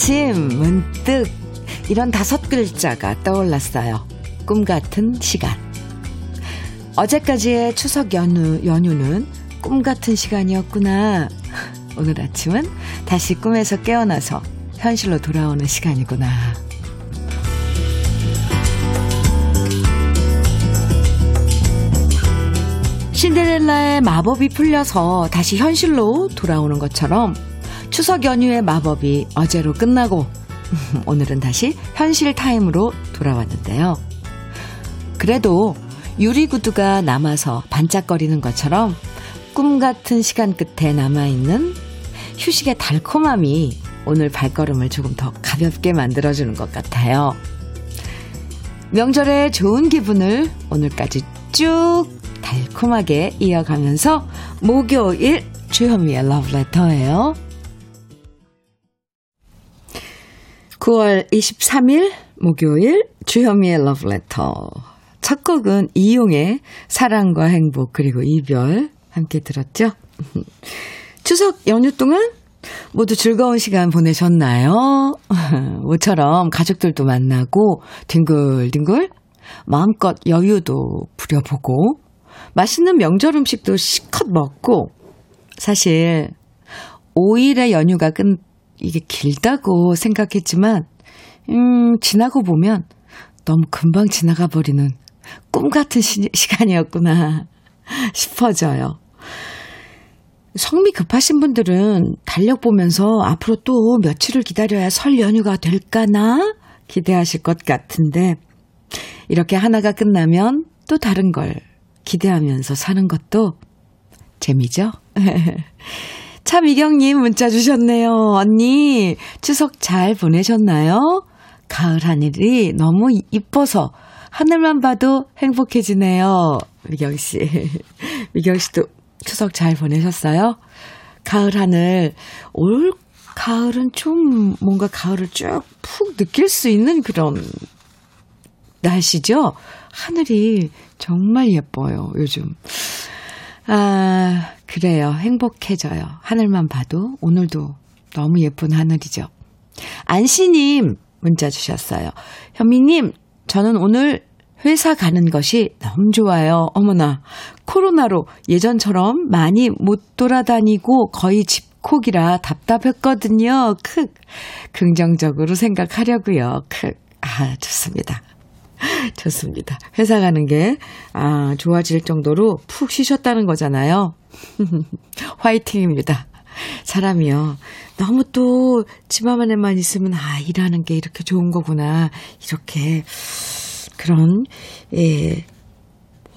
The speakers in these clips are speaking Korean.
아침 문득 이런 다섯 글자가 떠올랐어요. 꿈 같은 시간. 어제까지의 추석 연휴, 연휴는 꿈 같은 시간이었구나. 오늘 아침은 다시 꿈에서 깨어나서 현실로 돌아오는 시간이구나. 신데렐라의 마법이 풀려서 다시 현실로 돌아오는 것처럼 추석 연휴의 마법이 어제로 끝나고 오늘은 다시 현실 타임으로 돌아왔는데요. 그래도 유리구두가 남아서 반짝거리는 것처럼 꿈 같은 시간 끝에 남아있는 휴식의 달콤함이 오늘 발걸음을 조금 더 가볍게 만들어주는 것 같아요. 명절의 좋은 기분을 오늘까지 쭉 달콤하게 이어가면서 목요일 주현미의 러브레터예요. 9월 23일 목요일 주현미의 러브레터 첫 곡은 이용의 사랑과 행복 그리고 이별 함께 들었죠. 추석 연휴 동안 모두 즐거운 시간 보내셨나요? 모처럼 가족들도 만나고 뒹굴뒹굴 마음껏 여유도 부려보고 맛있는 명절 음식도 시컷 먹고 사실 5일의 연휴가 끝 이게 길다고 생각했지만 음 지나고 보면 너무 금방 지나가 버리는 꿈 같은 시, 시간이었구나 싶어져요. 성미 급하신 분들은 달력 보면서 앞으로 또 며칠을 기다려야 설 연휴가 될까나 기대하실 것 같은데 이렇게 하나가 끝나면 또 다른 걸 기대하면서 사는 것도 재미죠? 차미경님 문자 주셨네요. 언니, 추석 잘 보내셨나요? 가을 하늘이 너무 이뻐서 하늘만 봐도 행복해지네요. 미경 씨. 미경 씨도 추석 잘 보내셨어요? 가을 하늘, 올 가을은 좀 뭔가 가을을 쭉 푹 느낄 수 있는 그런 날씨죠? 하늘이 정말 예뻐요, 요즘. 아, 그래요. 행복해져요. 하늘만 봐도 오늘도 너무 예쁜 하늘이죠. 안씨님 문자 주셨어요. 현미님, 저는 오늘 회사 가는 것이 너무 좋아요. 어머나. 코로나로 예전처럼 많이 못 돌아다니고 거의 집콕이라 답답했거든요. 크. 긍정적으로 생각하려고요. 크. 아, 좋습니다. 좋습니다. 회사 가는 게, 아, 좋아질 정도로 푹 쉬셨다는 거잖아요. 화이팅입니다. 사람이요. 너무 또 집안 안에만 있으면, 아, 일하는 게 이렇게 좋은 거구나. 이렇게, 그런, 예,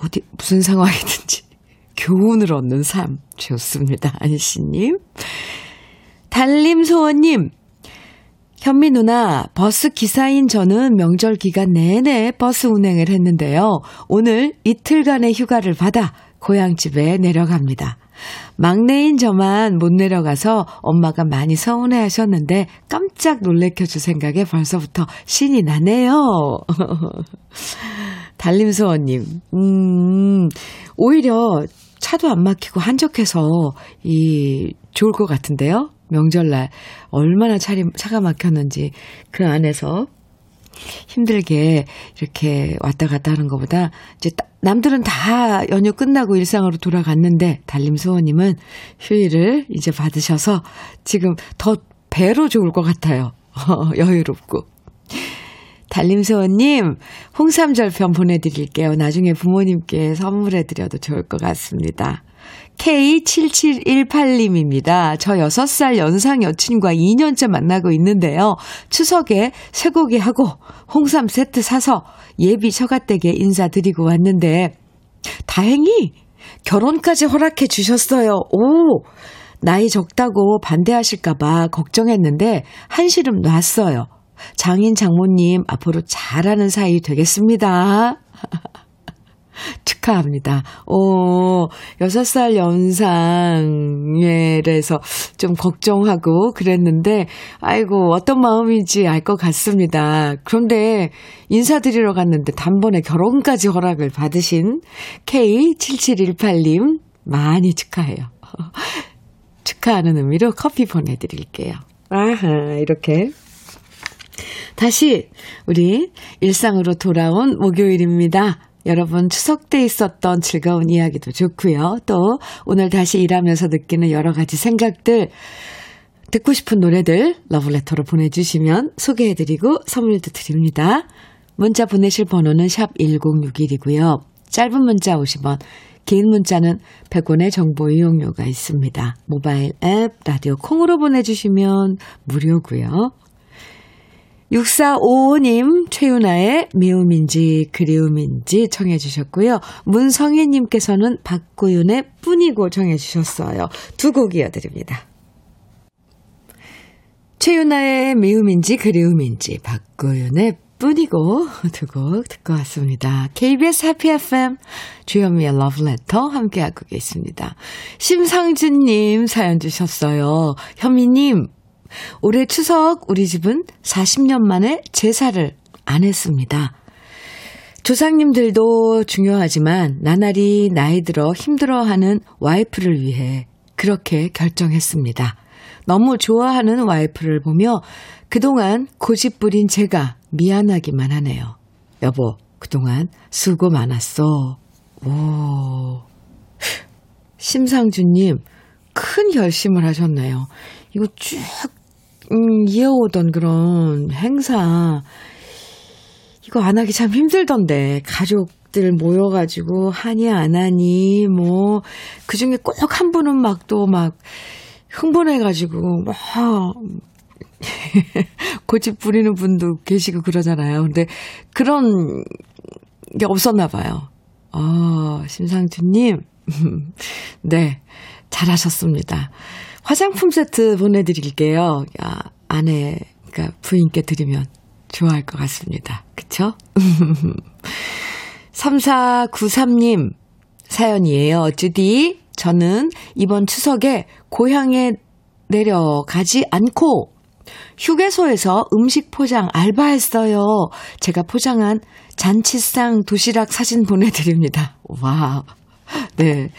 어디, 무슨 상황이든지 교훈을 얻는 삶. 좋습니다. 안씨님. 달림소원님, 현미 누나, 버스 기사인 저는 명절 기간 내내 버스 운행을 했는데요. 오늘 이틀간의 휴가를 받아 고향집에 내려갑니다. 막내인 저만 못 내려가서 엄마가 많이 서운해 하셨는데 깜짝 놀래켜 줄 생각에 벌써부터 신이 나네요. 달림소원님, 음, 오히려 차도 안 막히고 한적해서 이, 좋을 것 같은데요? 명절날 얼마나 차리, 차가 막혔는지 그 안에서 힘들게 이렇게 왔다 갔다 하는 것보다 이제 남들은 다 연휴 끝나고 일상으로 돌아갔는데 달림 소원님은 휴일을 이제 받으셔서 지금 더 배로 좋을 것 같아요. 여유롭고. 달림소원님, 홍삼절편 보내드릴게요. 나중에 부모님께 선물해드려도 좋을 것 같습니다. K7718님입니다. 저 6살 연상 여친과 2년째 만나고 있는데요. 추석에 쇠고기 하고 홍삼 세트 사서 예비 처가댁에 인사드리고 왔는데 다행히 결혼까지 허락해 주셨어요. 오! 나이 적다고 반대하실까봐 걱정했는데 한시름 놨어요. 장인 장모님 앞으로 잘하는 사이 되겠습니다. 축하합니다. 오, 6살 연상이래서 좀 걱정하고 그랬는데, 아이고, 어떤 마음인지 알 것 같습니다. 그런데 인사드리러 갔는데 단번에 결혼까지 허락을 받으신 K7718님, 많이 축하해요. 축하하는 의미로 커피 보내드릴게요. 아하, 이렇게. 다시 우리 일상으로 돌아온 목요일입니다. 여러분 추석 때 있었던 즐거운 이야기도 좋고요. 또 오늘 다시 일하면서 느끼는 여러 가지 생각들 듣고 싶은 노래들 러브레터로 보내주시면 소개해드리고 선물도 드립니다. 문자 보내실 번호는 샵 1061이고요. 짧은 문자 50원, 긴 문자는 100원의 정보 이용료가 있습니다. 모바일 앱, 라디오 콩으로 보내주시면 무료고요. 6455님, 최윤아의 미움인지 그리움인지 청해 주셨고요. 문성희님께서는 박구윤의 뿐이고 청해 주셨어요. 두 곡 이어드립니다. 최윤아의 미움인지 그리움인지 박구윤의 뿐이고 두 곡 듣고 왔습니다. KBS 해피 FM 주현미의 러브레터 함께하고 계십니다. 심상준님 사연 주셨어요. 현미님 올해 추석 우리 집은 40년 만에 제사를 안 했습니다. 조상님들도 중요하지만 나날이 나이 들어 힘들어하는 와이프를 위해 그렇게 결정했습니다. 너무 좋아하는 와이프를 보며 그동안 고집 부린 제가 미안하기만 하네요. 여보, 그동안 수고 많았어. 오. 심상준님, 큰 결심을 하셨네요. 이거 쭉 음, 이어오던 그런 행사, 이거 안 하기 참 힘들던데, 가족들 모여가지고, 하니, 안 하니, 뭐, 그 중에 꼭 한 분은 막 또 막, 흥분해가지고, 막, 고집 부리는 분도 계시고 그러잖아요. 근데 그런 게 없었나 봐요. 어, 심상준님. 네, 잘하셨습니다. 화장품 세트 보내드릴게요. 야, 아내, 그러니까 부인께 드리면 좋아할 것 같습니다. 그쵸? 3493님 사연이에요. 주디, 저는 이번 추석에 고향에 내려가지 않고 휴게소에서 음식 포장 알바했어요. 제가 포장한 잔치상 도시락 사진 보내드립니다. 와, 네.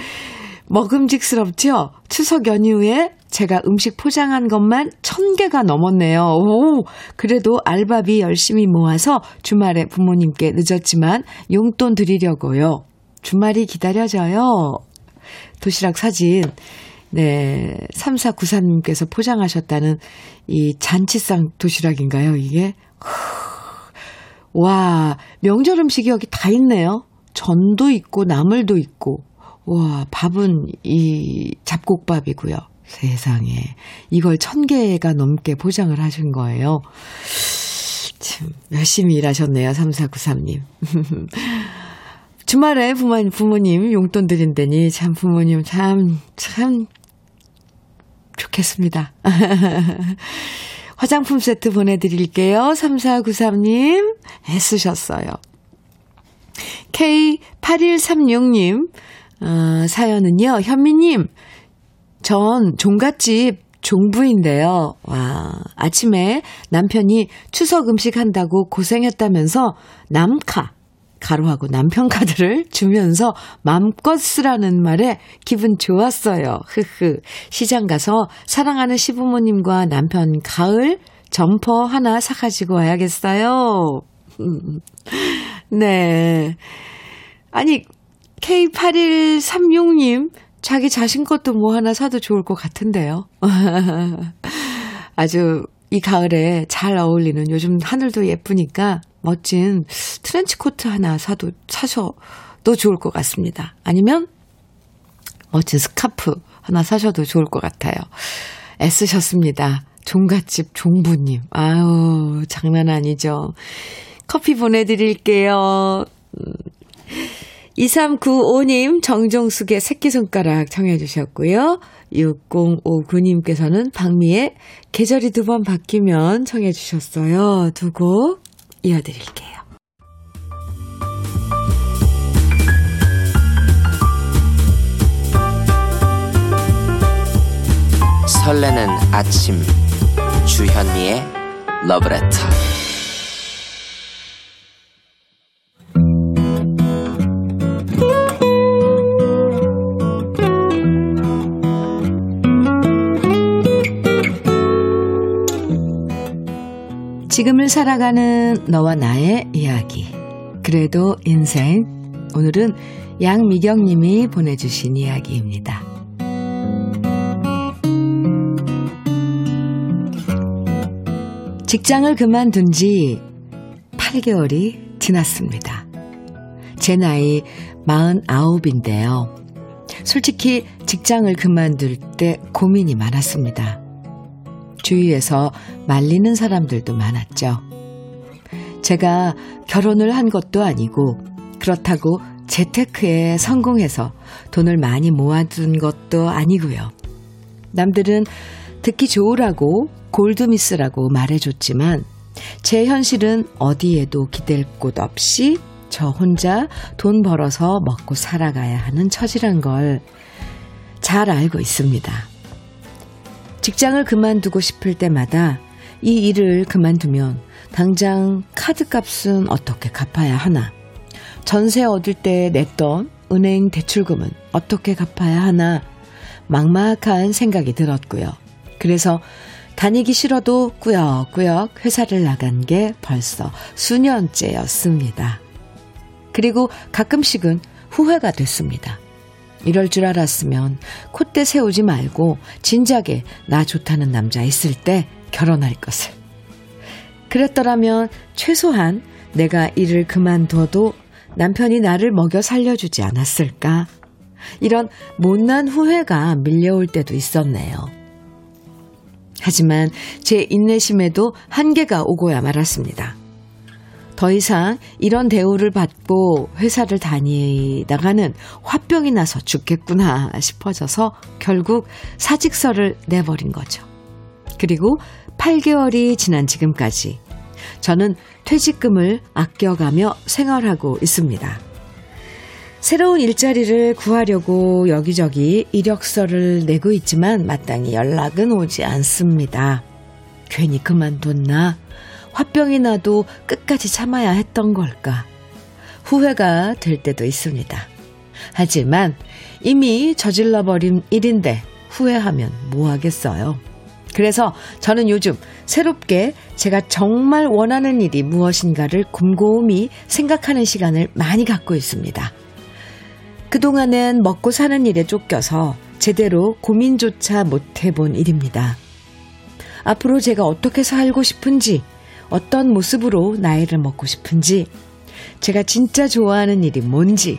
먹음직스럽죠? 추석 연휴에 제가 음식 포장한 것만 천 개가 넘었네요. 오, 그래도 알바비 열심히 모아서 주말에 부모님께 늦었지만 용돈 드리려고요. 주말이 기다려져요. 도시락 사진. 네, 3494님께서 포장하셨다는 이 잔치상 도시락인가요, 이게? 와, 명절 음식이 여기 다 있네요. 전도 있고, 나물도 있고, 와, 밥은 이 잡곡밥이고요. 세상에. 이걸 천 개가 넘게 포장을 하신 거예요. 참, 열심히 일하셨네요, 3493님. 주말에 부모님, 부모님 용돈 드린다니 참 부모님 참, 참 좋겠습니다. 화장품 세트 보내드릴게요. 3493님, 애쓰셨어요. K8136님, 어, 사연은요, 현미님, 전 종갓집 종부인데요. 와, 아침에 남편이 추석 음식 한다고 고생했다면서 남카, 가로하고 남편 카드를 주면서 맘껏 쓰라는 말에 기분 좋았어요. 흐흐. 시장 가서 사랑하는 시부모님과 남편 가을 점퍼 하나 사가지고 와야겠어요. 네. 아니, K8136님, 자기 자신 것도 뭐 하나 사도 좋을 것 같은데요. 아주 이 가을에 잘 어울리는 요즘 하늘도 예쁘니까 멋진 트렌치 코트 하나 사도, 사셔도 좋을 것 같습니다. 아니면 멋진 스카프 하나 사셔도 좋을 것 같아요. 애쓰셨습니다. 종갓집 종부님. 아우, 장난 아니죠. 커피 보내드릴게요. 2395님 정종숙의 새끼손가락 청해 주셨고요. 6059님께서는 박미의 계절이 두 번 바뀌면 청해 주셨어요. 두 곡 이어드릴게요. 설레는 아침 주현미의 러브레터 지금을 살아가는 너와 나의 이야기. 그래도 인생. 오늘은 양미경 님이 보내주신 이야기입니다. 직장을 그만둔 지 8개월이 지났습니다. 제 나이 49인데요. 솔직히 직장을 그만둘 때 고민이 많았습니다. 주위에서 말리는 사람들도 많았죠. 제가 결혼을 한 것도 아니고 그렇다고 재테크에 성공해서 돈을 많이 모아둔 것도 아니고요. 남들은 듣기 좋으라고 골드미스라고 말해줬지만 제 현실은 어디에도 기댈 곳 없이 저 혼자 돈 벌어서 먹고 살아가야 하는 처지란 걸 잘 알고 있습니다. 직장을 그만두고 싶을 때마다 이 일을 그만두면 당장 카드값은 어떻게 갚아야 하나? 전세 얻을 때 냈던 은행 대출금은 어떻게 갚아야 하나? 막막한 생각이 들었고요. 그래서 다니기 싫어도 꾸역꾸역 회사를 나간 게 벌써 수년째였습니다. 그리고 가끔씩은 후회가 됐습니다. 이럴 줄 알았으면 콧대 세우지 말고 진작에 나 좋다는 남자 있을 때 결혼할 것을. 그랬더라면 최소한 내가 일을 그만둬도 남편이 나를 먹여 살려주지 않았을까? 이런 못난 후회가 밀려올 때도 있었네요. 하지만 제 인내심에도 한계가 오고야 말았습니다. 더 이상 이런 대우를 받고 회사를 다니다가는 화병이 나서 죽겠구나 싶어져서 결국 사직서를 내버린 거죠. 그리고 8개월이 지난 지금까지 저는 퇴직금을 아껴가며 생활하고 있습니다. 새로운 일자리를 구하려고 여기저기 이력서를 내고 있지만 마땅히 연락은 오지 않습니다. 괜히 그만뒀나? 화병이 나도 끝까지 참아야 했던 걸까? 후회가 될 때도 있습니다. 하지만 이미 저질러버린 일인데 후회하면 뭐 하겠어요? 그래서 저는 요즘 새롭게 제가 정말 원하는 일이 무엇인가를 곰곰이 생각하는 시간을 많이 갖고 있습니다. 그동안은 먹고 사는 일에 쫓겨서 제대로 고민조차 못 해본 일입니다. 앞으로 제가 어떻게 살고 싶은지, 어떤 모습으로 나이를 먹고 싶은지, 제가 진짜 좋아하는 일이 뭔지,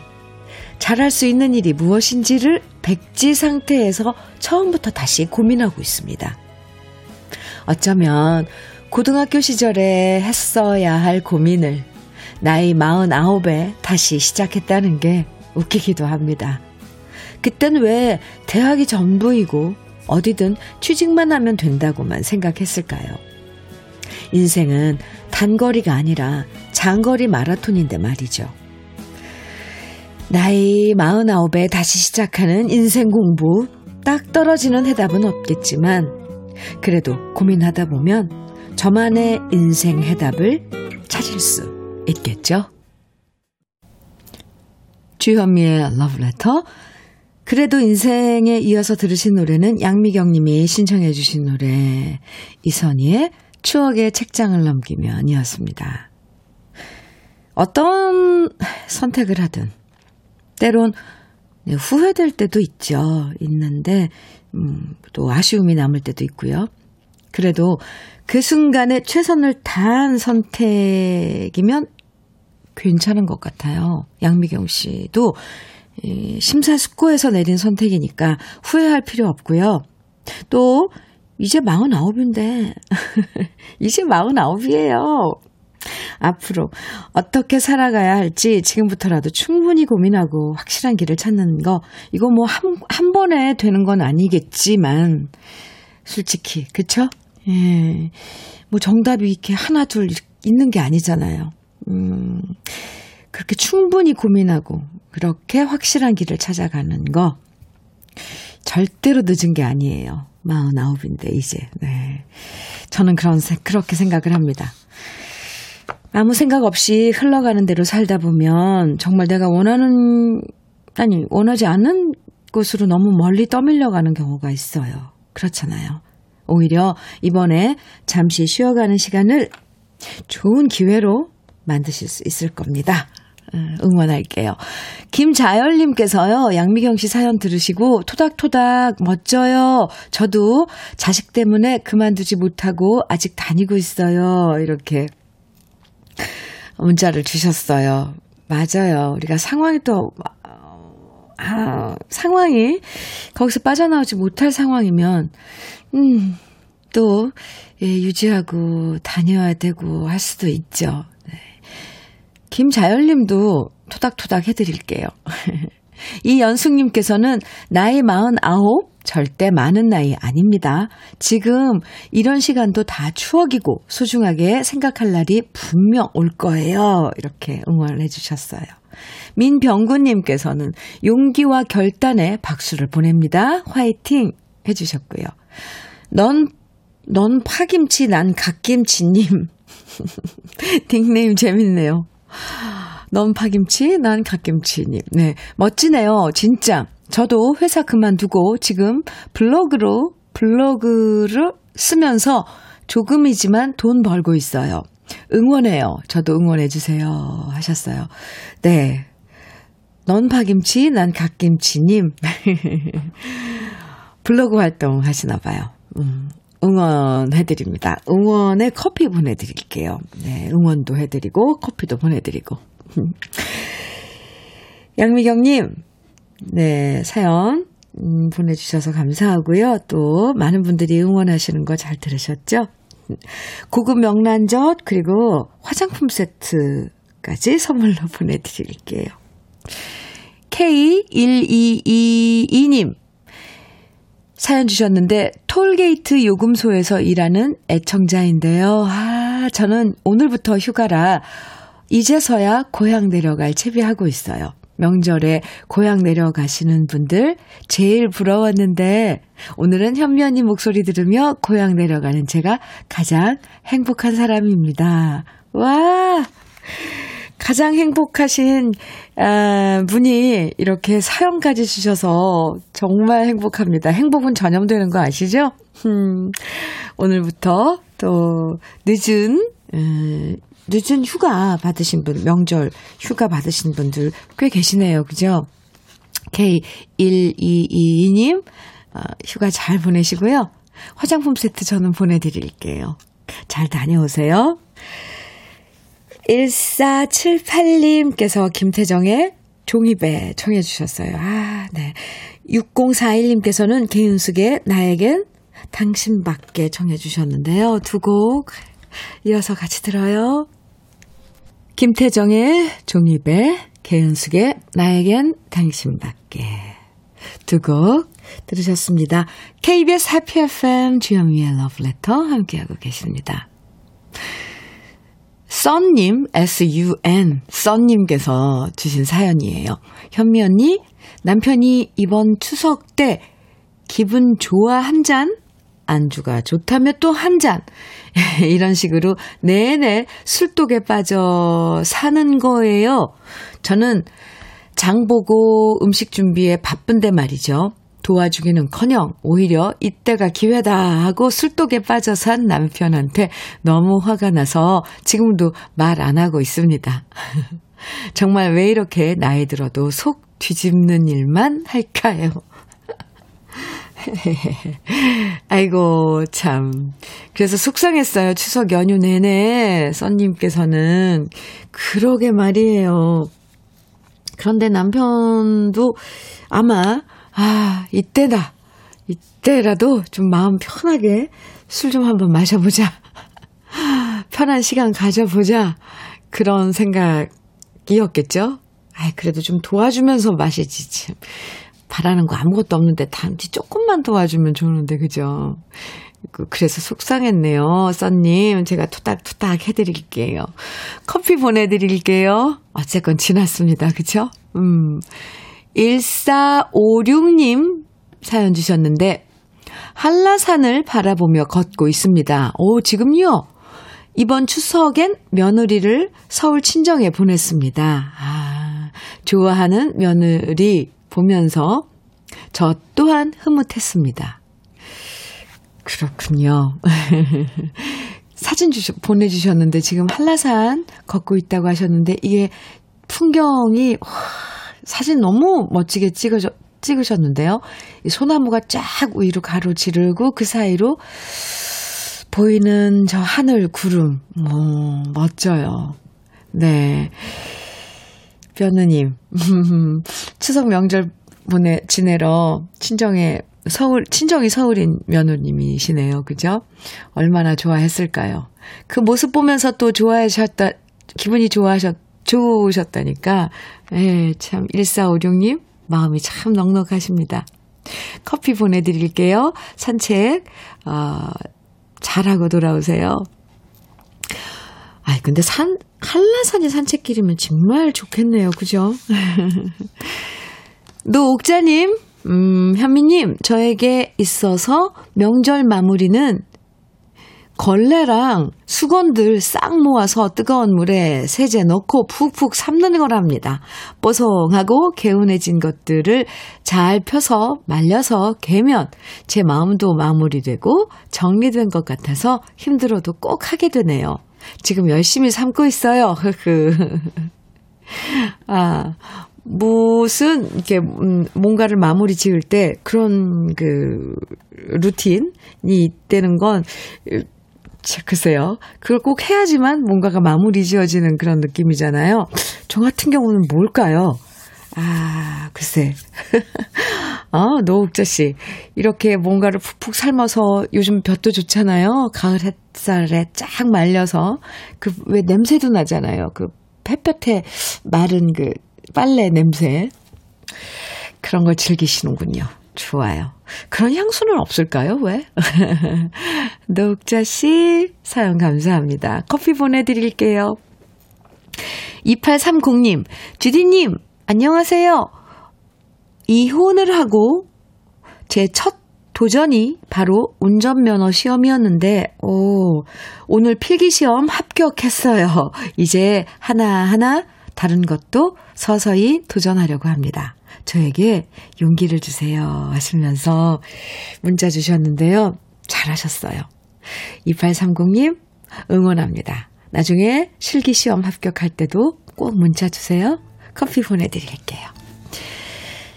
잘할 수 있는 일이 무엇인지를 백지 상태에서 처음부터 다시 고민하고 있습니다. 어쩌면 고등학교 시절에 했어야 할 고민을 나이 49에 다시 시작했다는 게 웃기기도 합니다. 그땐 왜 대학이 전부이고 어디든 취직만 하면 된다고만 생각했을까요? 인생은 단거리가 아니라 장거리 마라톤인데 말이죠. 나이 49에 다시 시작하는 인생 공부 딱 떨어지는 해답은 없겠지만 그래도 고민하다 보면 저만의 인생 해답을 찾을 수 있겠죠? 주현미의 러브레터. 그래도 인생에 이어서 들으신 노래는 양미경 님이 신청해 주신 노래 이선희의 추억의 책장을 넘기면 이었습니다. 어떤 선택을 하든 때론 후회될 때도 있죠. 있는데 음, 또 아쉬움이 남을 때도 있고요. 그래도 그 순간에 최선을 다한 선택이면 괜찮은 것 같아요. 양미경 씨도 심사숙고해서 내린 선택이니까 후회할 필요 없고요. 또 이제 49인데 이제 49이에요. 앞으로 어떻게 살아가야 할지 지금부터라도 충분히 고민하고 확실한 길을 찾는 거 이거 뭐 한 한 번에 되는 건 아니겠지만 솔직히 그쵸? 예. 뭐 정답이 이렇게 하나 둘 있는 게 아니잖아요. 음, 그렇게 충분히 고민하고 그렇게 확실한 길을 찾아가는 거 절대로 늦은 게 아니에요. 49인데 이제. 네. 저는 그런 그렇게 생각을 합니다. 아무 생각 없이 흘러가는 대로 살다 보면 정말 내가 원하는 아니 원하지 않는 곳으로 너무 멀리 떠밀려가는 경우가 있어요. 그렇잖아요. 오히려 이번에 잠시 쉬어가는 시간을 좋은 기회로 만드실 수 있을 겁니다. 어, 응원할게요. 김자열님께서요, 양미경 씨 사연 들으시고, 토닥토닥 멋져요. 저도 자식 때문에 그만두지 못하고 아직 다니고 있어요. 이렇게 문자를 주셨어요. 맞아요. 우리가 상황이 또, 아, 상황이 거기서 빠져나오지 못할 상황이면, 음, 또, 예, 유지하고 다녀야 되고 할 수도 있죠. 김자열님도 토닥토닥 해드릴게요. 이연숙님께서는 나이 49, 절대 많은 나이 아닙니다. 지금 이런 시간도 다 추억이고 소중하게 생각할 날이 분명 올 거예요. 이렇게 응원을 해주셨어요. 민병구님께서는 용기와 결단에 박수를 보냅니다. 화이팅 해주셨고요. 넌, 넌 파김치, 난 갓김치님. 닉네임 재밌네요. 넌 파김치, 난 갓김치님. 네. 멋지네요. 진짜. 저도 회사 그만두고 지금 블로그로, 블로그를 쓰면서 조금이지만 돈 벌고 있어요. 응원해요. 저도 응원해주세요. 하셨어요. 네. 넌 파김치, 난 갓김치님. 블로그 활동 하시나 봐요. 음, 응원해드립니다. 응원에 커피 보내드릴게요. 네, 응원도 해드리고, 커피도 보내드리고. 양미경님, 네, 사연, 음, 보내주셔서 감사하고요. 또, 많은 분들이 응원하시는 거 잘 들으셨죠? 고급 명란젓, 그리고 화장품 세트까지 선물로 보내드릴게요. K1222님, 사연 주셨는데 톨게이트 요금소에서 일하는 애청자인데요. 아, 저는 오늘부터 휴가라 이제서야 고향 내려갈 채비하고 있어요. 명절에 고향 내려가시는 분들 제일 부러웠는데 오늘은 현면이 목소리 들으며 고향 내려가는 제가 가장 행복한 사람입니다. 와! 가장 행복하신 아, 분이 이렇게 사연까지 주셔서 정말 행복합니다. 행복은 전염되는 거 아시죠? 음, 오늘부터 또 늦은 음, 늦은 휴가 받으신 분, 명절 휴가 받으신 분들 꽤 계시네요. 그죠? K1222님, 어, 휴가 잘 보내시고요. 화장품 세트 저는 보내드릴게요. 잘 다녀오세요. 1478님께서 김태정의 종이배 청해 주셨어요. 아, 네. 6041님께서는 개윤숙의 나에겐 당신밖에 청해 주셨는데요. 두 곡 이어서 같이 들어요. 김태정의 종이배, 개윤숙의 나에겐 당신밖에 두 곡 들으셨습니다. KBS 해피 FM 주현미의 러브레터 함께하고 계십니다. 썬님, S-U-N, 썬님께서 주신 사연이에요. 현미 언니, 남편이 이번 추석 때 기분 좋아 한 잔, 안주가 좋다며 또 한 잔. 이런 식으로 내내 술독에 빠져 사는 거예요. 저는 장 보고 음식 준비에 바쁜데 말이죠. 도와주기는 커녕 오히려 이때가 기회다 하고 술독에 빠져 산 남편한테 너무 화가 나서 지금도 말 안 하고 있습니다. 정말 왜 이렇게 나이 들어도 속 뒤집는 일만 할까요? 아이고, 참. 그래서 속상했어요. 추석 연휴 내내, 썬님께서는. 그러게 말이에요. 그런데 남편도 아마 아, 이때다. 이때라도 좀 마음 편하게 술 좀 한번 마셔보자. 편한 시간 가져보자. 그런 생각이었겠죠? 아이, 그래도 좀 도와주면서 마시지, 참. 바라는 거 아무것도 없는데 단지 조금만 도와주면 좋은데, 그죠? 그, 그래서 속상했네요. 썬님, 제가 투닥투닥 해드릴게요. 커피 보내드릴게요. 어쨌건 지났습니다. 그쵸? 음. 1456님 사연 주셨는데, 한라산을 바라보며 걷고 있습니다. 오, 지금요? 이번 추석엔 며느리를 서울 친정에 보냈습니다. 아, 좋아하는 며느리 보면서 저 또한 흐뭇했습니다. 그렇군요. 사진 주셔, 보내주셨는데 지금 한라산 걷고 있다고 하셨는데 이게 풍경이 와, 사진 너무 멋지게 찍으셨, 찍으셨는데요. 이 소나무가 쫙 위로 가로지르고 그 사이로 보이는 저 하늘 구름, 뭐, 멋져요. 네. 변우님, 추석 명절 보내, 지내러 친정에 서울, 친정이 서울인 며느님이시네요. 그죠? 얼마나 좋아했을까요? 그 모습 보면서 또 좋아하셨다, 기분이 좋아하셨, 좋으셨다니까. 예, 참, 1456님, 마음이 참 넉넉하십니다. 커피 보내드릴게요. 산책, 어, 잘하고 돌아오세요. 아이, 근데 산, 한라산이 산책길이면 정말 좋겠네요. 그죠? 노옥자님, 음, 현미님, 저에게 있어서 명절 마무리는 걸레랑 수건들 싹 모아서 뜨거운 물에 세제 넣고 푹푹 삶는 거랍니다. 뽀송하고 개운해진 것들을 잘 펴서 말려서 개면 제 마음도 마무리되고 정리된 것 같아서 힘들어도 꼭 하게 되네요. 지금 열심히 삶고 있어요. 아, 무슨 이렇게 음, 뭔가를 마무리 지을 때 그런 그 루틴이 있다는 건 글쎄요. 그걸 꼭 해야지만 뭔가가 마무리 지어지는 그런 느낌이잖아요. 저 같은 경우는 뭘까요? 아, 글쎄. 아, 노옥자 씨. 이렇게 뭔가를 푹푹 삶아서 요즘 볕도 좋잖아요. 가을 햇살에 쫙 말려서. 그, 왜 냄새도 나잖아요. 그 햇볕에 마른 그 빨래 냄새. 그런 걸 즐기시는군요. 좋아요. 그런 향수는 없을까요? 왜? 노옥자 씨, 사연 감사합니다. 커피 보내드릴게요. 2830님, 주디님, 안녕하세요. 이혼을 하고 제 첫 도전이 바로 운전면허 시험이었는데, 오, 오늘 필기시험 합격했어요. 이제 하나하나 다른 것도 서서히 도전하려고 합니다. 저에게 용기를 주세요. 하시면서 문자 주셨는데요. 잘하셨어요. 2830님, 응원합니다. 나중에 실기시험 합격할 때도 꼭 문자 주세요. 커피 보내드릴게요.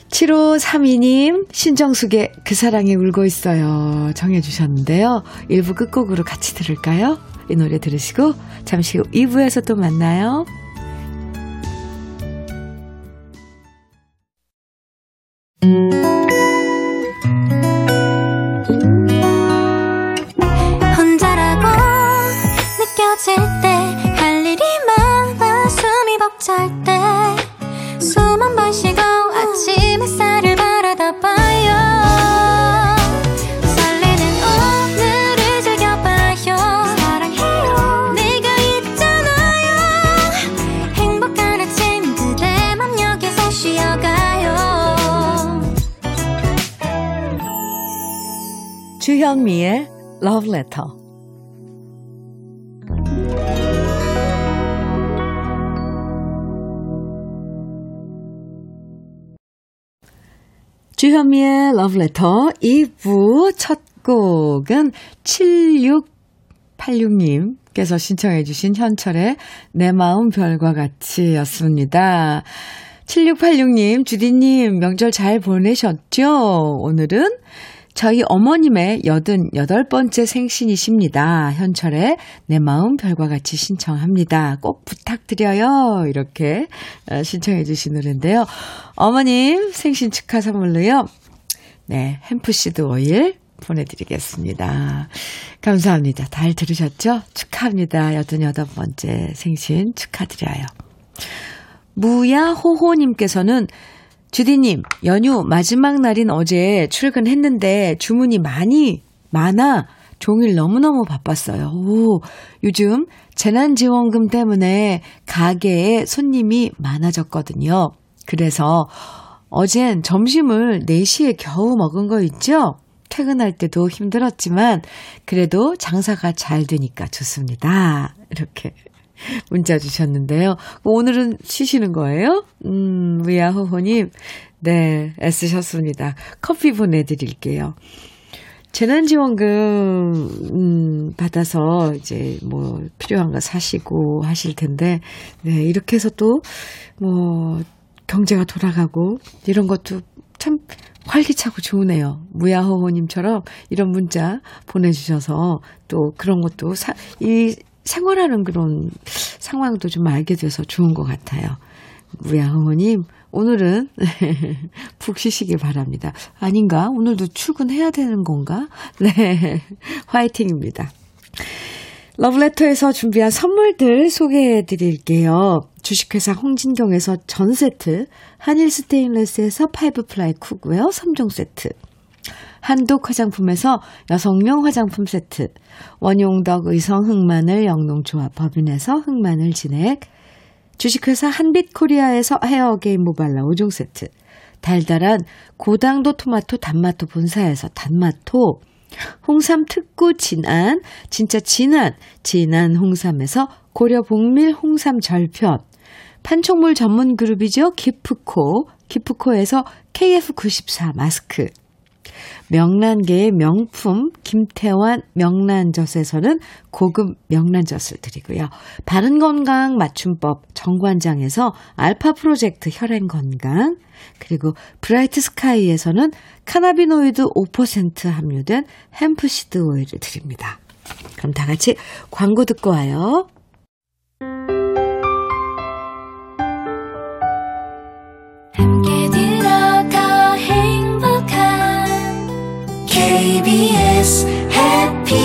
7532님, 신정숙의 그 사랑이 울고 있어요. 정해주셨는데요. 1부 끝곡으로 같이 들을까요? 이 노래 들으시고, 잠시 후 2부에서 또 만나요. 주현미의 Letter 2부 첫 곡은 7686님 께서 신청해 주신 현철의 내 마음 별과 같이 였습니다. 7686님, 주디님, 명절 잘 보내셨죠? 오늘은 저희 어머님의 88번째 생신이십니다. 현철의 내 마음 별과 같이 신청합니다. 꼭 부탁드려요. 이렇게 어, 신청해 주신 노래인데요. 어머님 생신 축하 선물로요. 네, 햄프시드 오일 보내드리겠습니다. 감사합니다. 잘 들으셨죠? 축하합니다. 88번째 생신 축하드려요. 무야호호님께서는 주디님, 연휴 마지막 날인 어제 출근했는데 주문이 많이, 많아 종일 너무너무 바빴어요. 오, 요즘 재난지원금 때문에 가게에 손님이 많아졌거든요. 그래서 어젠 점심을 4시에 겨우 먹은 거 있죠? 퇴근할 때도 힘들었지만 그래도 장사가 잘 되니까 좋습니다. 이렇게 문자 주셨는데요. 오늘은 쉬시는 거예요? 음, 위아호호님, 네, 애쓰셨습니다. 커피 보내드릴게요. 재난지원금, 음, 받아서 이제 뭐 필요한 거 사시고 하실 텐데, 네, 이렇게 해서 또, 뭐, 경제가 돌아가고, 이런 것도 참 활기차고 좋으네요. 무야호호님처럼 이런 문자 보내주셔서 또 그런 것도 사, 이 생활하는 그런 상황도 좀 알게 돼서 좋은 것 같아요. 무야호호님, 오늘은 푹 쉬시길 바랍니다. 아닌가? 오늘도 출근해야 되는 건가? 네. 화이팅입니다. 러브레터에서 준비한 선물들 소개해 드릴게요. 주식회사 홍진경에서 전 세트, 한일 스테인레스에서 five ply cookware 3종 세트, 한독 화장품에서 여성용 화장품 세트, 원용덕 의성 흑마늘 영농조합 법인에서 흑마늘 진액, 주식회사 한빛코리아에서 헤어게임 모발라 5종 세트, 달달한 고당도 토마토 단마토 본사에서 단마토, 홍삼 특구 진안, 진짜 진안, 진안 홍삼에서 고려 복밀 홍삼 절편, 판촉물 전문 그룹이죠. 기프코, 기프코에서 KF94 마스크, 명란계의 명품 김태환 명란젓에서는 고급 명란젓을 드리고요. 바른건강 맞춤법 정관장에서 알파 프로젝트 혈행건강 그리고 브라이트 스카이에서는 cannabinoid 5% 함유된 hemp seed 오일을 드립니다. 그럼 다 같이 광고 듣고 와요. KBS 해피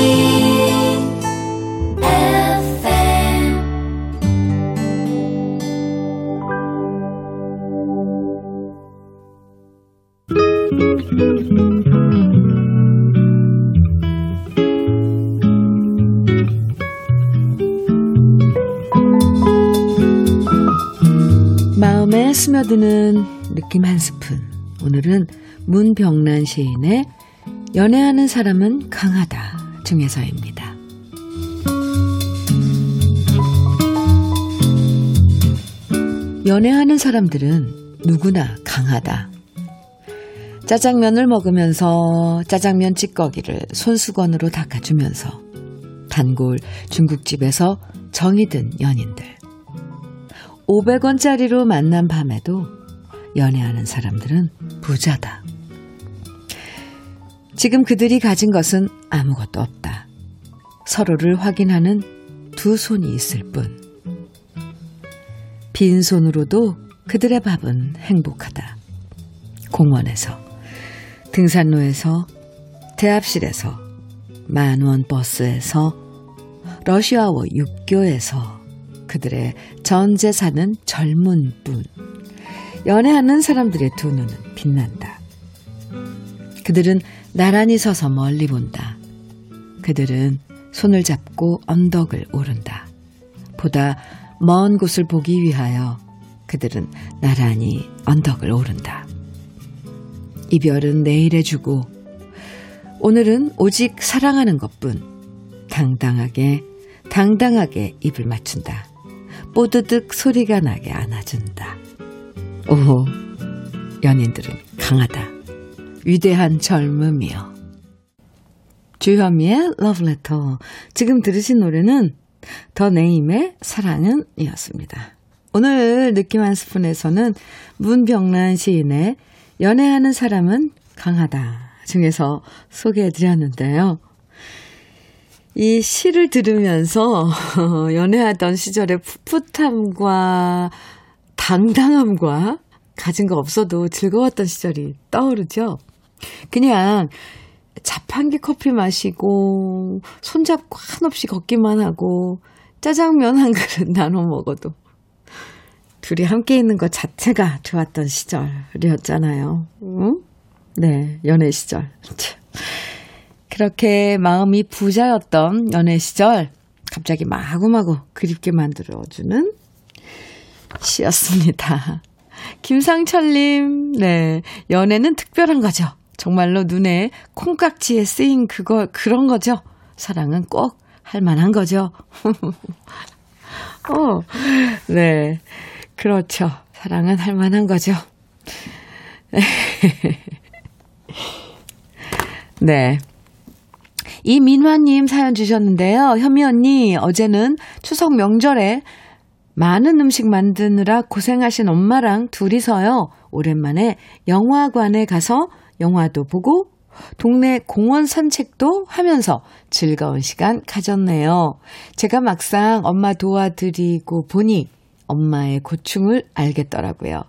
마음에 스며드는 느낌 한 스푼. 오늘은 문병란 시인의 연애하는 사람은 강하다 중에서입니다. 연애하는 사람들은 누구나 강하다. 짜장면을 먹으면서 짜장면 찌꺼기를 손수건으로 닦아주면서 단골 중국집에서 정이 든 연인들. 500원짜리로 만난 밤에도 연애하는 사람들은 부자다. 지금 그들이 가진 것은 아무것도 없다. 서로를 확인하는 두 손이 있을 뿐. 빈손으로도 그들의 밥은 행복하다. 공원에서, 등산로에서, 대합실에서, 만원 버스에서, 러시아워 육교에서 그들의 전 재산은 젊은 뿐. 연애하는 사람들의 두 눈은 빛난다. 그들은 나란히 서서 멀리 본다. 그들은 손을 잡고 언덕을 오른다. 보다 먼 곳을 보기 위하여 그들은 나란히 언덕을 오른다. 이별은 내일에 주고 오늘은 오직 사랑하는 것뿐 당당하게 당당하게 입을 맞춘다. 뽀드득 소리가 나게 안아준다. 오, 연인들은 강하다. 위대한 젊음이여. 주현미의 러브레터. 지금 들으신 노래는 더 네임의 사랑은 이었습니다. 오늘 느낌 한 스푼에서는 문병란 시인의 연애하는 사람은 강하다 중에서 소개해 드렸는데요. 이 시를 들으면서 연애하던 시절의 풋풋함과 당당함과 가진 거 없어도 즐거웠던 시절이 떠오르죠. 그냥 자판기 커피 마시고 손잡고 한없이 걷기만 하고 짜장면 한 그릇 나눠 먹어도 둘이 함께 있는 것 자체가 좋았던 시절이었잖아요. 응? 네, 연애 시절. 그렇게 마음이 부자였던 연애 시절 갑자기 마구마구 그립게 만들어주는 시였습니다. 김상철님, 네. 연애는 특별한 거죠. 정말로 눈에 콩깍지에 쓰인 그거, 그런 거죠. 사랑은 꼭 할 만한 거죠. 어, 네. 그렇죠. 사랑은 할 만한 거죠. 네. 이민화님 사연 주셨는데요. 현미 언니, 어제는 추석 명절에 많은 음식 만드느라 고생하신 엄마랑 둘이서요. 오랜만에 영화관에 가서 영화도 보고 동네 공원 산책도 하면서 즐거운 시간 가졌네요. 제가 막상 엄마 도와드리고 보니 엄마의 고충을 알겠더라고요.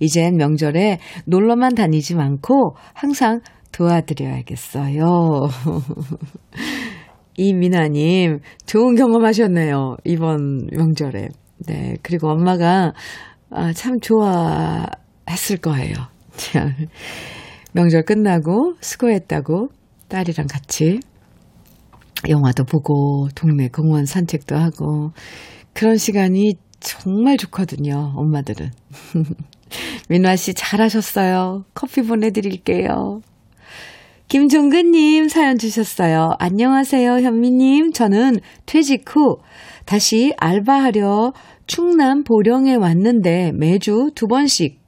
이젠 명절에 놀러만 다니지 않고 항상 도와드려야겠어요. 이민아님, 좋은 경험 하셨네요. 이번 명절에. 네. 그리고 엄마가, 아, 참 좋아했을 거예요. 명절 끝나고 수고했다고 딸이랑 같이 영화도 보고 동네 공원 산책도 하고 그런 시간이 정말 좋거든요. 엄마들은. 민화 씨 잘하셨어요. 커피 보내드릴게요. 김종근님 사연 주셨어요. 안녕하세요, 현미님. 저는 퇴직 후 다시 알바하려 충남 보령에 왔는데 매주 두 번씩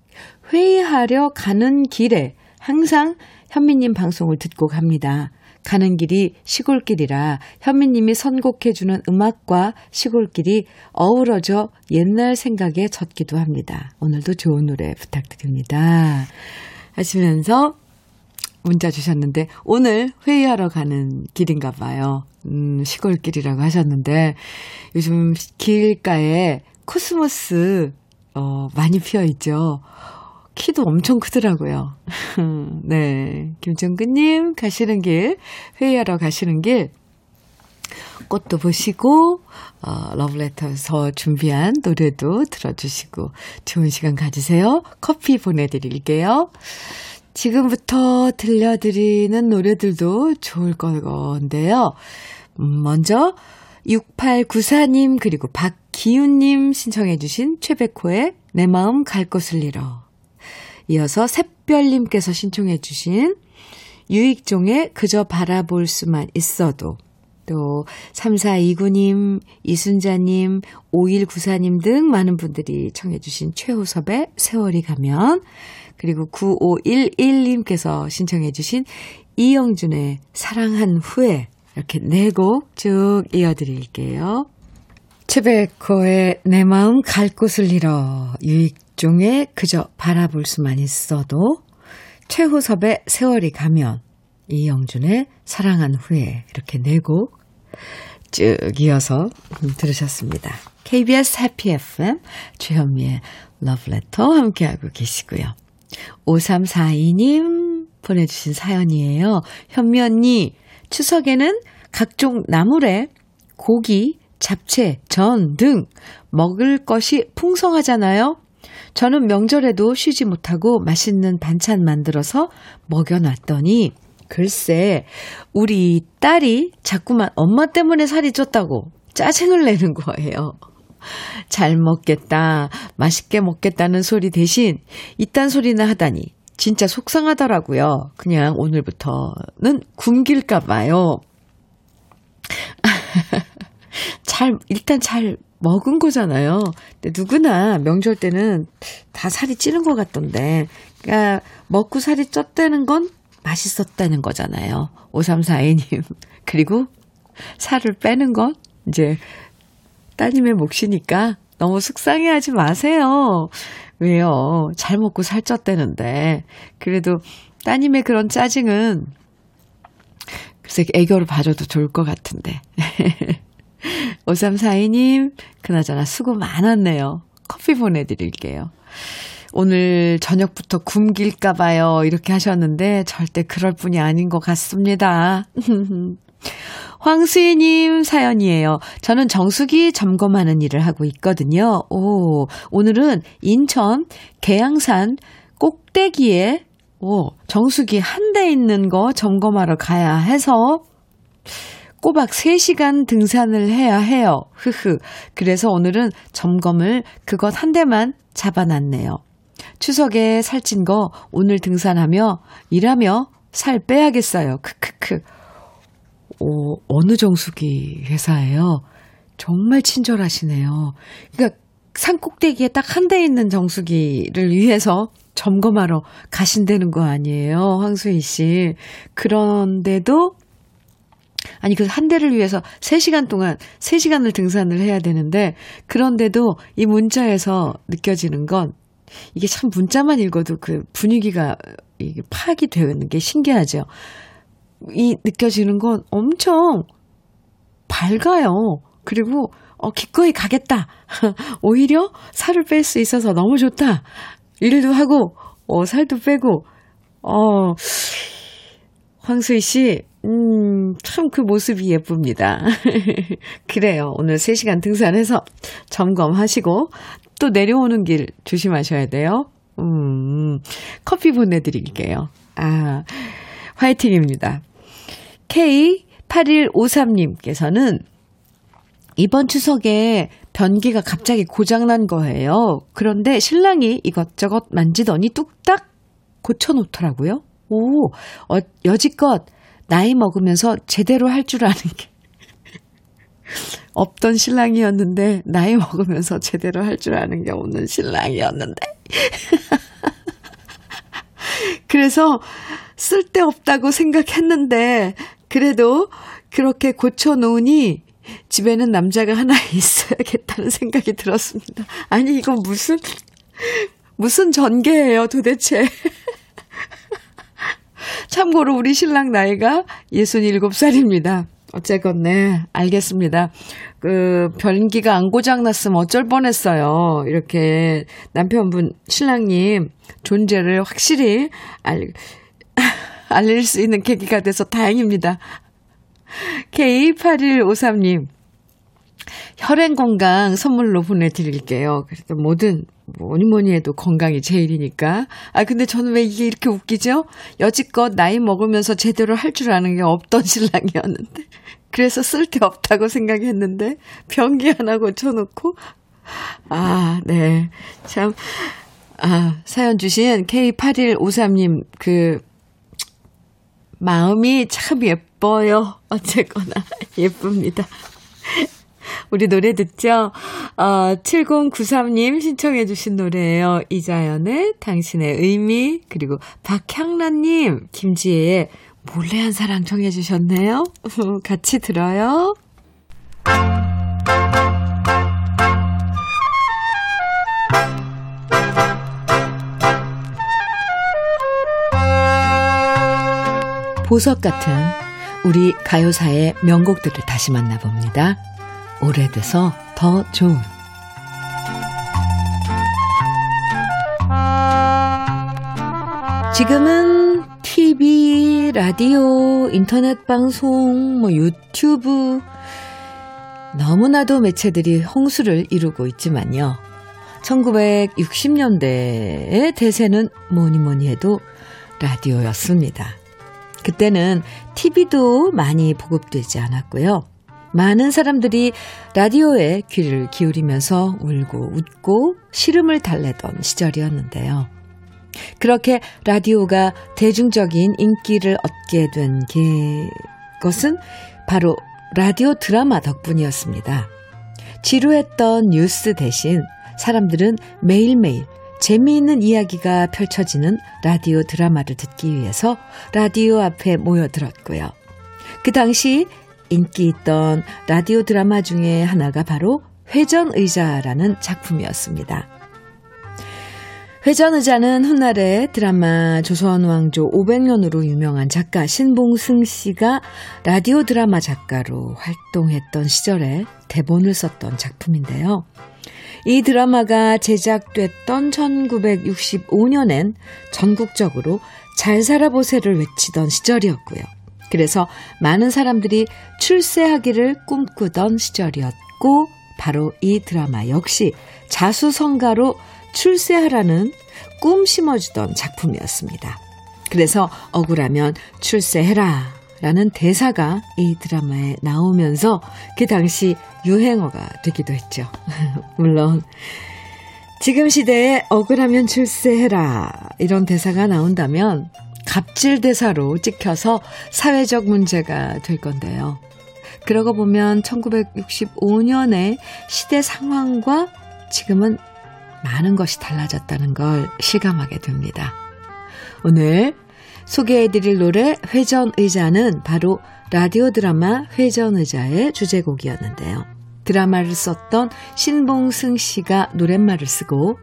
회의하려 가는 길에 항상 현미님 방송을 듣고 갑니다. 가는 길이 시골길이라 현미님이 선곡해주는 음악과 시골길이 어우러져 옛날 생각에 젖기도 합니다. 오늘도 좋은 노래 부탁드립니다. 하시면서 문자 주셨는데 오늘 회의하러 가는 길인가 봐요. 음, 시골길이라고 하셨는데 요즘 길가에 코스모스 어, 많이 피어 있죠. 키도 엄청 크더라고요. 네. 김정근님, 가시는 길, 회의하러 가시는 길, 꽃도 보시고, 어, 러브레터에서 준비한 노래도 들어주시고, 좋은 시간 가지세요. 커피 보내드릴게요. 지금부터 들려드리는 노래들도 좋을 건데요. 음, 먼저, 6894님, 그리고 박기훈님 신청해주신 최백호의 내 마음 갈 곳을 잃어. 이어서 샛별님께서 신청해 주신 유익종의 그저 바라볼 수만 있어도 또 3429님, 이순자님, 5194님 등 많은 분들이 청해 주신 최호섭의 세월이 가면 그리고 9511님께서 신청해 주신 이영준의 사랑한 후에 이렇게 네 곡 쭉 이어드릴게요. 최백호의 내 마음 갈 곳을 잃어 유익 종의 그저 바라볼 수만 있어도 최호섭의 세월이 가면 이영준의 사랑한 후에 이렇게 네곡쭉 이어서 들으셨습니다. KBS 해피 FM 주현미의 러브레터 함께하고 계시고요. 5342님 보내주신 사연이에요. 현미 언니 추석에는 각종 나물에 고기, 잡채, 전 등 먹을 것이 풍성하잖아요. 저는 명절에도 쉬지 못하고 맛있는 반찬 만들어서 먹여놨더니 글쎄 우리 딸이 자꾸만 엄마 때문에 살이 쪘다고 짜증을 내는 거예요. 잘 먹겠다, 맛있게 먹겠다는 소리 대신 이딴 소리나 하다니 진짜 속상하더라고요. 그냥 오늘부터는 굶길까 봐요. 잘 일단 잘 먹은 거잖아요. 근데 누구나 명절 때는 다 살이 찌는 것 같던데. 그러니까 먹고 살이 쪘다는 건 맛있었다는 거잖아요. 5342님. 그리고 살을 빼는 건 이제 따님의 몫이니까 너무 속상해 하지 마세요. 왜요? 잘 먹고 살 쪘다는데. 그래도 따님의 그런 짜증은 글쎄 애교를 봐줘도 좋을 것 같은데. 5342님, 그나저나 수고 많았네요. 커피 보내드릴게요. 오늘 저녁부터 굶길까봐요. 이렇게 하셨는데, 절대 그럴 뿐이 아닌 것 같습니다. 황수희님 사연이에요. 저는 정수기 점검하는 일을 하고 있거든요. 오, 오늘은 인천 계양산 꼭대기에 오, 정수기 한 대 있는 거 점검하러 가야 해서 꼬박 3시간 등산을 해야 해요. 흐흐. 그래서 오늘은 점검을 그것 한 대만 잡아놨네요. 추석에 살찐 거 오늘 등산하며 일하며 살 빼야겠어요. 크크크. 오, 어느 정수기 회사예요? 정말 친절하시네요. 그러니까 산 꼭대기에 딱 한 대 있는 정수기를 위해서 점검하러 가신다는 거 아니에요, 황수희 씨. 그런데도 아니, 그 한 대를 위해서 3시간 동안, 3시간을 등산을 해야 되는데, 그런데도 이 문자에서 느껴지는 건, 이게 참 문자만 읽어도 그 분위기가 파악이 되는 게 신기하죠. 이 느껴지는 건 엄청 밝아요. 그리고, 어, 기꺼이 가겠다. 오히려 살을 뺄 수 있어서 너무 좋다. 일도 하고, 어, 살도 빼고, 어, 황수희 씨, 음, 참 그 모습이 예쁩니다. 그래요. 오늘 3시간 등산해서 점검하시고 또 내려오는 길 조심하셔야 돼요. 음, 커피 보내드릴게요. 아, 화이팅입니다. K8153님께서는 이번 추석에 변기가 갑자기 고장난 거예요. 그런데 신랑이 이것저것 만지더니 뚝딱 고쳐놓더라고요. 오, 어, 여지껏 나이 먹으면서 제대로 할 줄 아는 게 없던 신랑이었는데 나이 먹으면서 제대로 할 줄 아는 게 없는 신랑이었는데 그래서 쓸데없다고 생각했는데 그래도 그렇게 고쳐놓으니 집에는 남자가 하나 있어야겠다는 생각이 들었습니다. 아니 이건 무슨 무슨 전개예요 도대체. 참고로 우리 신랑 나이가 67살입니다. 어쨌건, 네, 알겠습니다. 그, 변기가 안 고장났으면 어쩔 뻔했어요. 이렇게 남편분, 신랑님 존재를 확실히 알, 알릴 수 있는 계기가 돼서 다행입니다. K8153님, 혈행 건강 선물로 보내드릴게요. 그래도 뭐든 뭐니 뭐니 해도 건강이 제일이니까. 아 근데 저는 왜 이게 이렇게 웃기죠? 여지껏 나이 먹으면서 제대로 할 줄 아는 게 없던 신랑이었는데 그래서 쓸데없다고 생각했는데 변기 하나 고쳐놓고 아 네. 참 아, 사연 주신 K8153님 그 마음이 참 예뻐요. 어쨌거나 예쁩니다. 우리 노래 듣죠? 어, 7093님 신청해주신 노래예요. 이자연의 당신의 의미, 그리고 박향란님, 김지혜의 몰래한 사랑 청해주셨네요. 같이 들어요. 보석 같은 우리 가요사의 명곡들을 다시 만나봅니다. 오래돼서 더 좋은 지금은 TV, 라디오, 인터넷 방송, 뭐 유튜브 너무나도 매체들이 홍수를 이루고 있지만요. 1960년대의 대세는 뭐니 뭐니 해도 라디오였습니다. 그때는 TV도 많이 보급되지 않았고요. 많은 사람들이 라디오에 귀를 기울이면서 울고 웃고 시름을 달래던 시절이었는데요. 그렇게 라디오가 대중적인 인기를 얻게 된 것은 바로 라디오 드라마 덕분이었습니다. 지루했던 뉴스 대신 사람들은 매일매일 재미있는 이야기가 펼쳐지는 라디오 드라마를 듣기 위해서 라디오 앞에 모여들었고요. 그 당시 인기 있던 라디오 드라마 중에 하나가 바로 회전의자라는 작품이었습니다. 회전의자는 훗날에 드라마 조선왕조 500년으로 유명한 작가 신봉승 씨가 라디오 드라마 작가로 활동했던 시절에 대본을 썼던 작품인데요. 이 드라마가 제작됐던 1965년엔 전국적으로 잘 살아보세를 외치던 시절이었고요. 그래서 많은 사람들이 출세하기를 꿈꾸던 시절이었고 바로 이 드라마 역시 자수성가로 출세하라는 꿈 심어주던 작품이었습니다. 그래서 억울하면 출세해라 라는 대사가 이 드라마에 나오면서 그 당시 유행어가 되기도 했죠. 물론 지금 시대에 억울하면 출세해라 이런 대사가 나온다면 갑질 대사로 찍혀서 사회적 문제가 될 건데요. 그러고 보면 1965년의 시대 상황과 지금은 많은 것이 달라졌다는 걸 실감하게 됩니다. 오늘 소개해드릴 노래 회전의자는 바로 라디오 드라마 회전의자의 주제곡이었는데요. 드라마를 썼던 신봉승 씨가 노랫말을 쓰고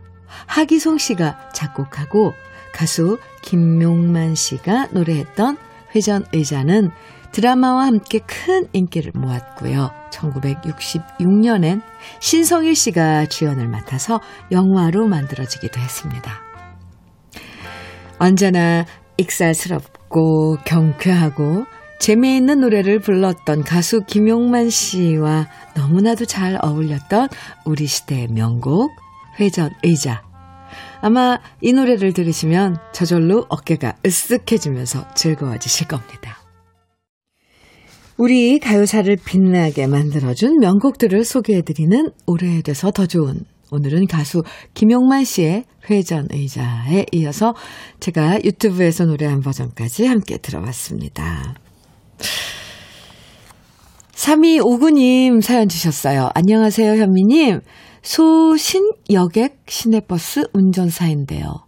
하기송 씨가 작곡하고 가수 김용만 씨가 노래했던 회전 의자는 드라마와 함께 큰 인기를 모았고요. 1966년엔 신성일 씨가 주연을 맡아서 영화로 만들어지기도 했습니다. 언제나 익살스럽고 경쾌하고 재미있는 노래를 불렀던 가수 김용만 씨와 너무나도 잘 어울렸던 우리 시대의 명곡 회전 의자. 아마 이 노래를 들으시면 저절로 어깨가 으쓱해지면서 즐거워지실 겁니다. 우리 가요사를 빛나게 만들어준 명곡들을 소개해드리는 오래돼서 더 좋은 오늘은 가수 김용만 씨의 회전의자에 이어서 제가 유튜브에서 노래한 버전까지 함께 들어봤습니다. 3259님 사연 주셨어요. 안녕하세요, 현미님. 소신 여객 시내버스 운전사인데요.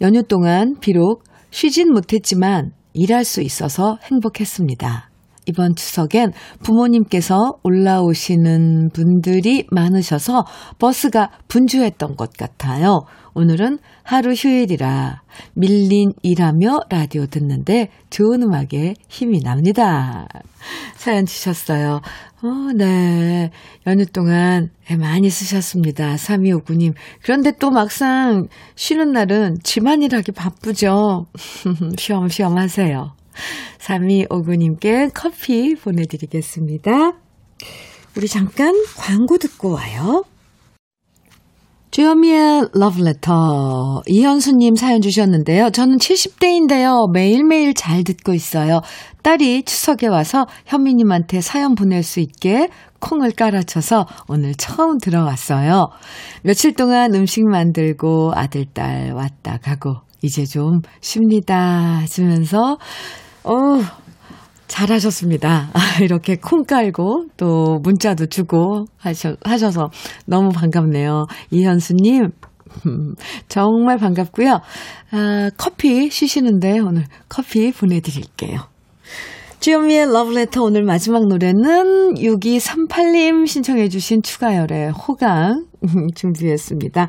연휴 동안 비록 쉬진 못했지만 일할 수 있어서 행복했습니다. 이번 추석엔 부모님께서 올라오시는 분들이 많으셔서 버스가 분주했던 것 같아요. 오늘은 하루 휴일이라 밀린 일하며 라디오 듣는데 좋은 음악에 힘이 납니다. 사연 주셨어요. 어, 네. 연휴 동안 많이 쓰셨습니다. 3259님. 그런데 또 막상 쉬는 날은 집안 일 하기 바쁘죠. 쉬엄쉬엄 하세요. 3259님께 커피 보내드리겠습니다. 우리 잠깐 광고 듣고 와요. 주현미의 러브레터. 이현수님 사연 주셨는데요. 저는 70대인데요. 매일매일 잘 듣고 있어요. 딸이 추석에 와서 현미님한테 사연 보낼 수 있게 콩을 깔아쳐서 오늘 처음 들어왔어요. 며칠 동안 음식 만들고 아들, 딸 왔다 가고 이제 좀 쉽니다. 하시면서, 어 잘하셨습니다. 이렇게 콩 깔고 또 문자도 주고 하셔, 하셔서 너무 반갑네요. 이현수님, 정말 반갑고요. 아, 커피 쉬시는데 오늘 커피 보내드릴게요. 주현미의 러브레터 오늘 마지막 노래는 6238님 신청해 주신 추가열의 호강 준비했습니다.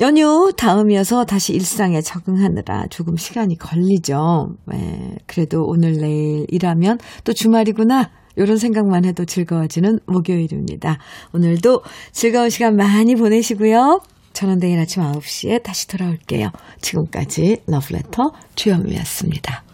연휴 다음이어서 다시 일상에 적응하느라 조금 시간이 걸리죠. 네, 그래도 오늘 내일 일하면 또 주말이구나. 이런 생각만 해도 즐거워지는 목요일입니다. 오늘도 즐거운 시간 많이 보내시고요. 저는 내일 아침 9시에 다시 돌아올게요. 지금까지 러브레터 주현미였습니다.